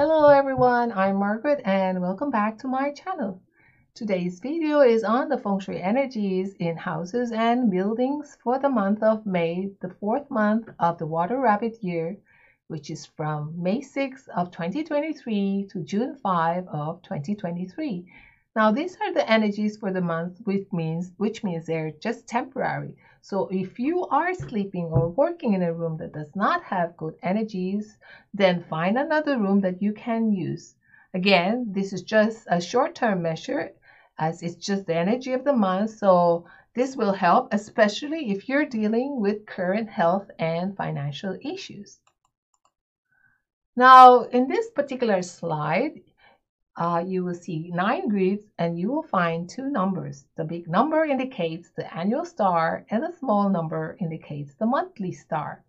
Hello everyone, I'm Margaret and welcome back to my channel. Today's video is on the feng shui energies in houses and buildings for the month of May, the fourth month of the water rabbit year, which is from May 6 of 2023 to June 5 of 2023. Now these are the energies for the month which means which means they're just temporary. So if you are sleeping or working in a room that does not have good energies, then find another room that you can use. Again, this is just a short-term measure as it's just the energy of the month. So this will help, especially if you're dealing with current health and financial issues. Now, in this particular slide, uh, you will see nine grids and you will find two numbers. The big number indicates the annual star and the small number indicates the monthly star.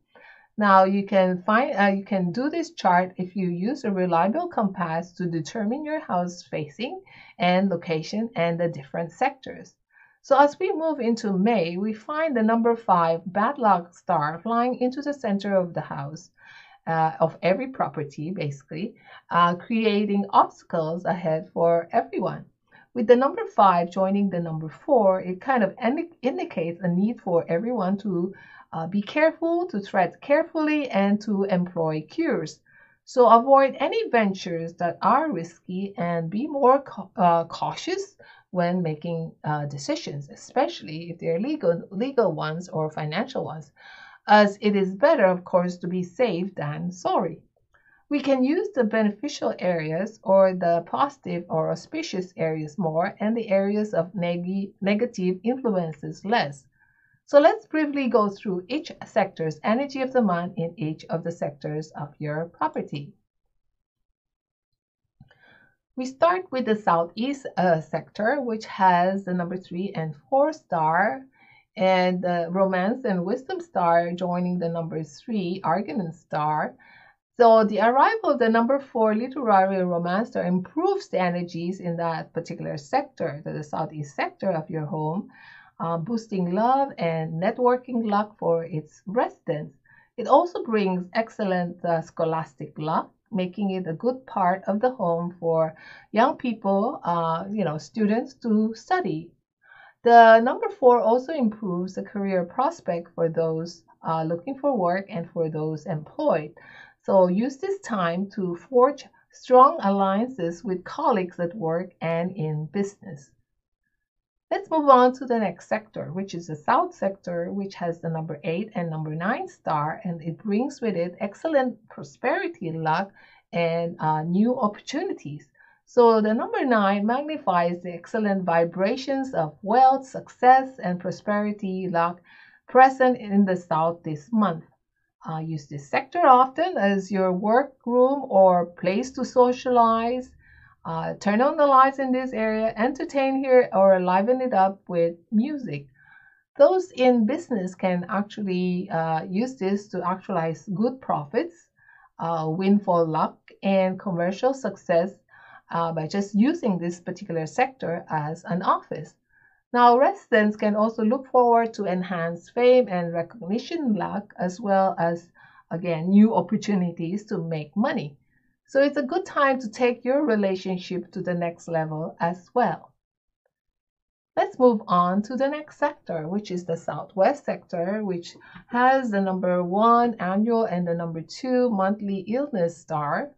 Now you can find uh, you can do this chart if you use a reliable compass to determine your house facing and location and the different sectors. So as we move into May, we find the number 5 bad luck star flying into the center of the house uh, of every property, basically, uh, creating obstacles ahead for everyone. With the number five joining the number four, it kind of indi- indicates a need for everyone to uh, be careful, to tread carefully, and to employ cures. So avoid any ventures that are risky and be more uh, cautious when making uh, decisions, especially if they're legal, legal ones or financial ones as it is better, of course, to be safe than sorry. We can use the beneficial areas or the positive or auspicious areas more and the areas of neg- negative influences less. So let's briefly go through each sector's energy of the month in each of the sectors of your property. We start with the southeast uh, sector, which has the number three and four star and the romance and wisdom star joining the number three argument star. So the arrival of the number four literary romance star improves the energies in that particular sector, the southeast sector of your home, uh, boosting love and networking luck for its residents. It also brings excellent uh, scholastic luck, making it a good part of the home for young people, uh, you know, students to study the number four also improves the career prospect for those uh, looking for work and for those employed. So use this time to forge strong alliances with colleagues at work and in business. Let's move on to the next sector, which is the South sector, which has the number 8 and number 9 star, and it brings with it excellent prosperity, luck, and uh, new opportunities. So the number nine magnifies the excellent vibrations of wealth, success, and prosperity luck present in the South this month. Uh, use this sector often as your workroom or place to socialize. Uh, turn on the lights in this area, entertain here, or liven it up with music. Those in business can actually uh, use this to actualize good profits, uh, windfall luck, and commercial success uh, by just using this particular sector as an office. Now, residents can also look forward to enhanced fame and recognition luck, as well as, again, new opportunities to make money. So it's a good time to take your relationship to the next level as well. Let's move on to the next sector, which is the Southwest sector, which has the number one annual and the number two monthly illness star.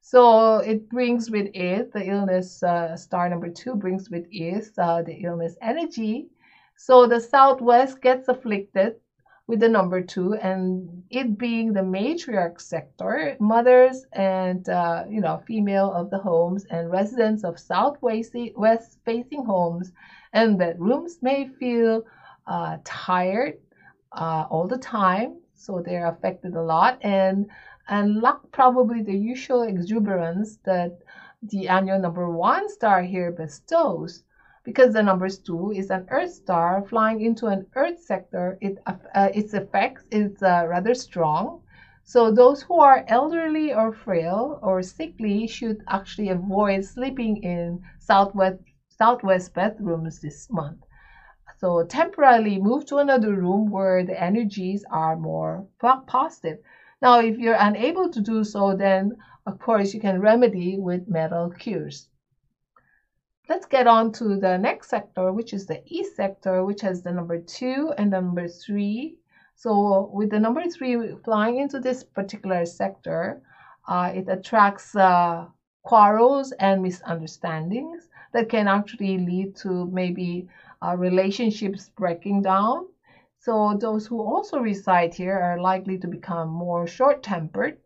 So it brings with it the illness, uh, star number two brings with it uh, the illness energy. So the Southwest gets afflicted with the number two, and it being the matriarch sector, mothers and uh, you know female of the homes and residents of southwest west facing homes and bedrooms may feel uh, tired uh, all the time, so they're affected a lot and and lack probably the usual exuberance that the annual number one star here bestows. Because the number two is an Earth star flying into an Earth sector, it, uh, its effects is uh, rather strong. So those who are elderly or frail or sickly should actually avoid sleeping in southwest southwest bedrooms this month. So temporarily move to another room where the energies are more positive. Now, if you're unable to do so, then of course, you can remedy with metal cures. Let's get on to the next sector, which is the E sector, which has the number two and the number three. So with the number three flying into this particular sector, uh, it attracts uh, quarrels and misunderstandings that can actually lead to maybe uh, relationships breaking down. So those who also reside here are likely to become more short-tempered,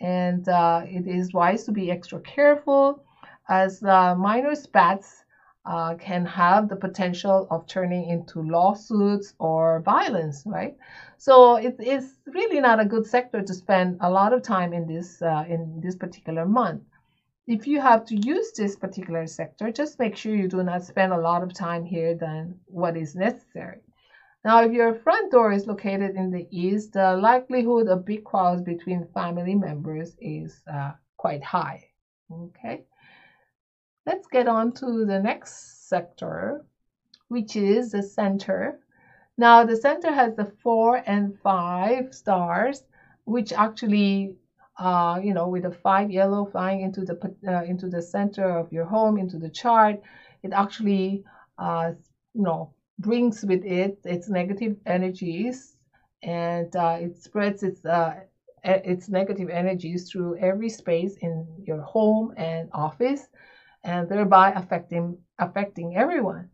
and uh, it is wise to be extra careful as uh, minor spats uh, can have the potential of turning into lawsuits or violence, right? So it is really not a good sector to spend a lot of time in this uh, in this particular month. If you have to use this particular sector, just make sure you do not spend a lot of time here than what is necessary. Now, if your front door is located in the east, the likelihood of big quarrels between family members is uh, quite high. Okay. Let's get on to the next sector, which is the center. Now the center has the four and five stars, which actually, uh, you know, with the five yellow flying into the uh, into the center of your home, into the chart, it actually, uh, you know, brings with it its negative energies, and uh, it spreads its uh, its negative energies through every space in your home and office and thereby affecting affecting everyone.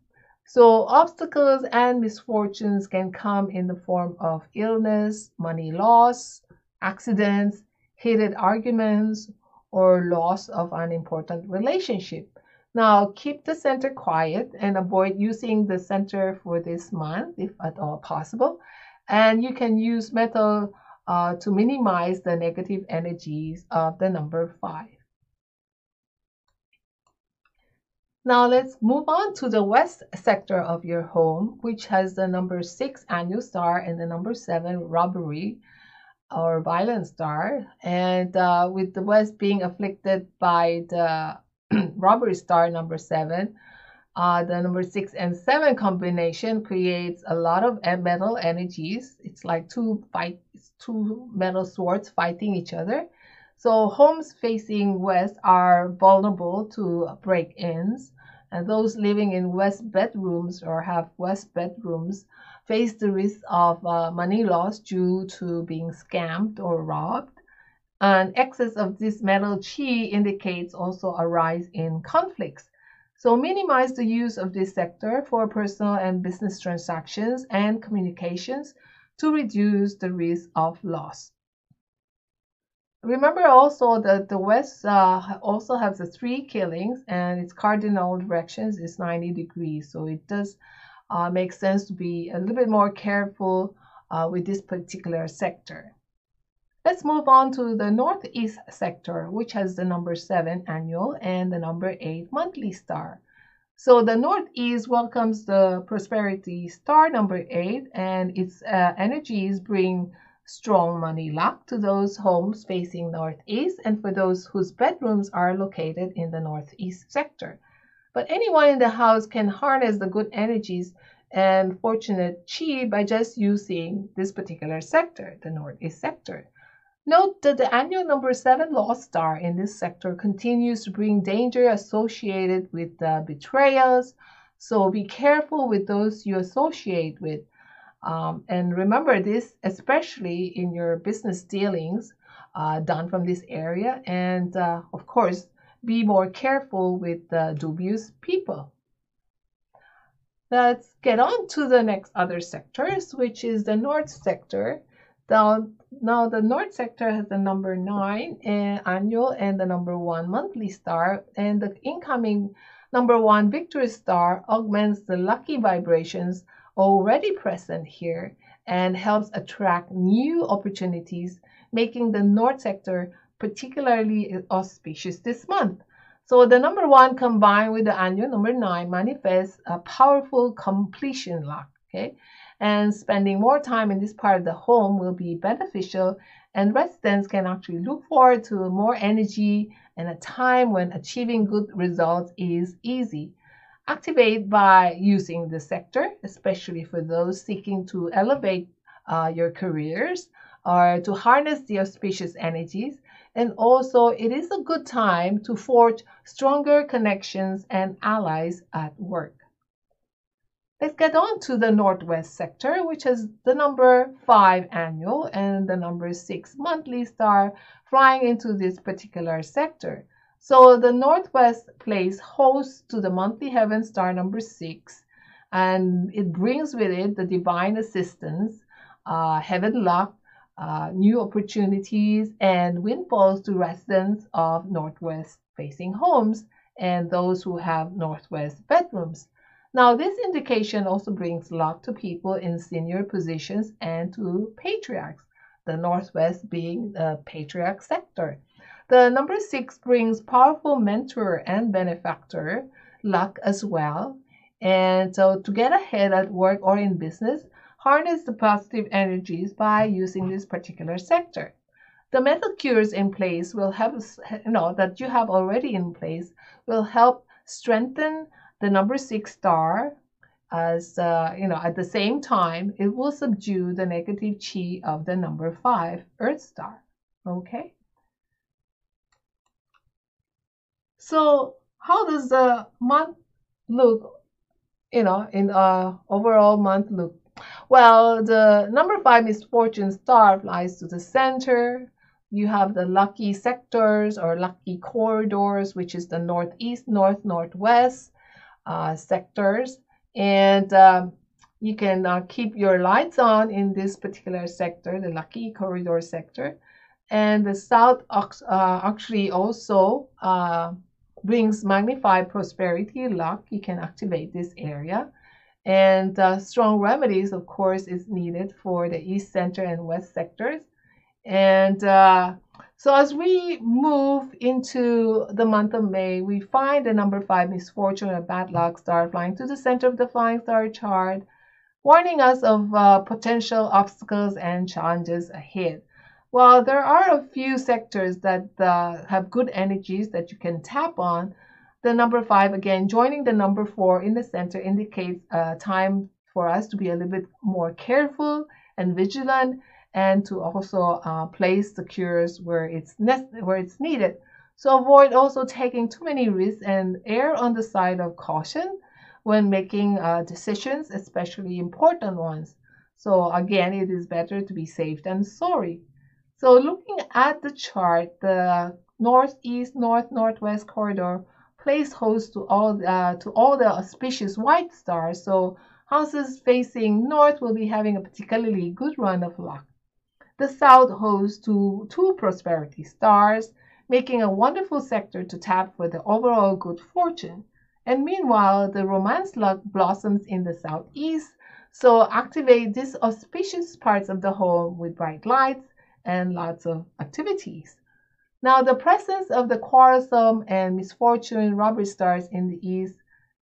So obstacles and misfortunes can come in the form of illness, money loss, accidents, heated arguments, or loss of an important relationship. Now, keep the center quiet and avoid using the center for this month if at all possible. And you can use metal uh, to minimize the negative energies of the number five. Now let's move on to the west sector of your home, which has the number six annual star and the number seven robbery or violent star. And uh, with the west being afflicted by the robbery star number seven, uh, the number six and seven combination creates a lot of metal energies. It's like two fight, two metal swords fighting each other. So homes facing west are vulnerable to break-ins, and those living in west bedrooms or have west bedrooms face the risk of uh, money loss due to being scammed or robbed. And excess of this metal chi indicates also a rise in conflicts. So minimize the use of this sector for personal and business transactions and communications to reduce the risk of loss. Remember also that the west uh, also has the three killings and its cardinal directions is 90 degrees. So it does uh, make sense to be a little bit more careful uh, with this particular sector. Let's move on to the northeast sector, which has the number 7 annual and the number 8 monthly star. So the northeast welcomes the prosperity star number 8 and its uh, energies bring strong money luck to those homes facing northeast and for those whose bedrooms are located in the northeast sector. But anyone in the house can harness the good energies and fortunate chi by just using this particular sector, the northeast sector. Note that the annual number seven lost star in this sector continues to bring danger associated with uh, betrayals. So be careful with those you associate with um, and remember this, especially in your business dealings uh, done from this area. And uh, of course, be more careful with the dubious people. Let's get on to the next other sectors, which is the North sector. Now, now the North sector has the number nine uh, annual and the number one monthly star, and the incoming number one victory star augments the lucky vibrations already present here and helps attract new opportunities, making the North sector particularly auspicious this month. So the number one combined with the annual number nine manifests a powerful completion luck. Okay. And spending more time in this part of the home will be beneficial and residents can actually look forward to more energy and a time when achieving good results is easy. Activate by using the sector, especially for those seeking to elevate uh, your careers or to harness the auspicious energies, And also, it is a good time to forge stronger connections and allies at work. Let's get on to the Northwest sector, which has the number 5 annual and the number 6 monthly star flying into this particular sector. So the Northwest plays host to the monthly heaven star number 6 and it brings with it the divine assistance, uh, heaven luck, uh, new opportunities, and windfalls to residents of Northwest facing homes and those who have Northwest bedrooms. Now, this indication also brings luck to people in senior positions and to patriarchs, the Northwest being the patriarch sector. The number six brings powerful mentor and benefactor luck as well. And so, to get ahead at work or in business, harness the positive energies by using this particular sector. The metal cures in place will help, you know, that you have already in place will help strengthen the number six star as uh, you know at the same time it will subdue the negative chi of the number five earth star. Okay? So how does the month look you know in uh overall month look? Well the number five misfortune star flies to the center. You have the lucky sectors or lucky corridors which is the northeast north northwest uh, sectors. And um, you can uh, keep your lights on in this particular sector, the lucky corridor sector. And the south uh, actually also uh, brings magnified prosperity, luck. You can activate this area. And uh, strong remedies, of course, is needed for the east center and west sectors. And uh, so as we move into the month of May, we find the number five misfortune or bad luck star flying to the center of the flying star chart, warning us of uh, potential obstacles and challenges ahead. While there are a few sectors that uh, have good energies that you can tap on, the number five, again, joining the number four in the center indicates a time for us to be a little bit more careful and vigilant and to also uh, place the cures where it's where it's needed. So avoid also taking too many risks and err on the side of caution when making uh, decisions, especially important ones. So again, it is better to be safe than sorry. So looking at the chart, the northeast, north, northwest corridor plays host to all uh, to all the auspicious white stars. So houses facing north will be having a particularly good run of luck. The South hosts to two prosperity stars, making a wonderful sector to tap for the overall good fortune. And meanwhile, the romance luck blossoms in the southeast, so activate these auspicious parts of the home with bright lights and lots of activities. Now, the presence of the quarrelsome and misfortune robbery stars in the east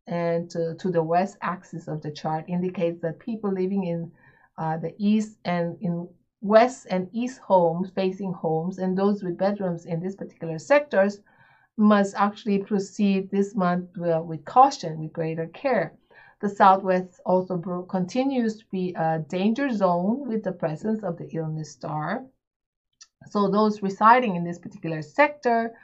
and to, to the west axis of the chart indicates that people living in uh, the east and in west and east homes, facing homes, and those with bedrooms in these particular sectors must actually proceed this month with caution, with greater care. The Southwest also continues to be a danger zone with the presence of the illness star. So those residing in this particular sector,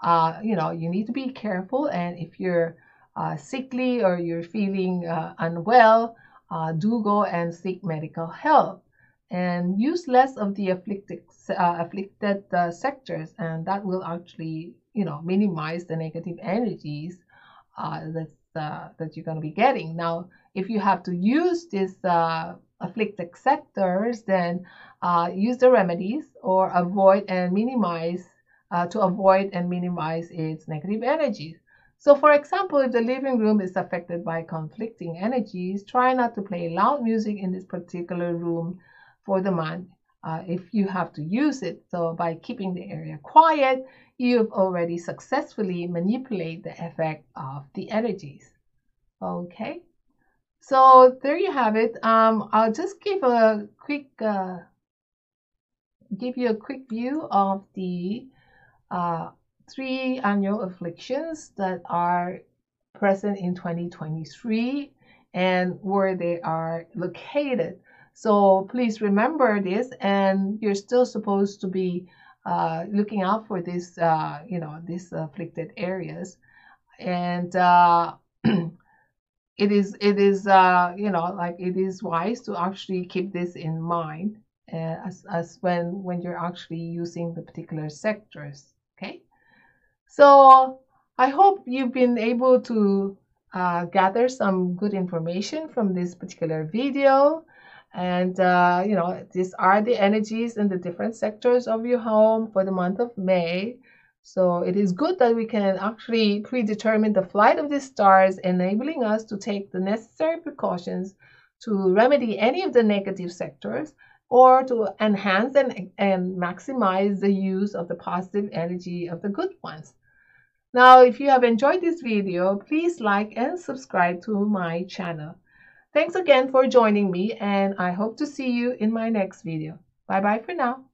uh, you know, you need to be careful. And if you're uh, sickly or you're feeling uh, unwell, uh, do go and seek medical help and use less of the afflicted uh, afflicted uh, sectors and that will actually you know minimize the negative energies uh, uh, that you're going to be getting. Now if you have to use these uh, afflicted sectors then uh, use the remedies or avoid and minimize to avoid and minimize its negative energies. So for example if the living room is affected by conflicting energies try not to play loud music in this particular room for the month uh, if you have to use it. So by keeping the area quiet, you've already successfully manipulated the effect of the energies. Okay, so there you have it. Um, I'll just give a quick uh, give you a quick view of the uh, three annual afflictions that are present in 2023 and where they are located. So please remember this, and you're still supposed to be uh, looking out for this, uh, you know, these afflicted areas, and uh, it is it is uh, you know like it is wise to actually keep this in mind uh, as as when when you're actually using the particular sectors. Okay, so I hope you've been able to uh, gather some good information from this particular video. And, uh, you know, these are the energies in the different sectors of your home for the month of May. So it is good that we can actually predetermine the flight of the stars, enabling us to take the necessary precautions to remedy any of the negative sectors or to enhance and, and maximize the use of the positive energy of the good ones. Now, if you have enjoyed this video, please like and subscribe to my channel. Thanks again for joining me and I hope to see you in my next video. Bye bye for now.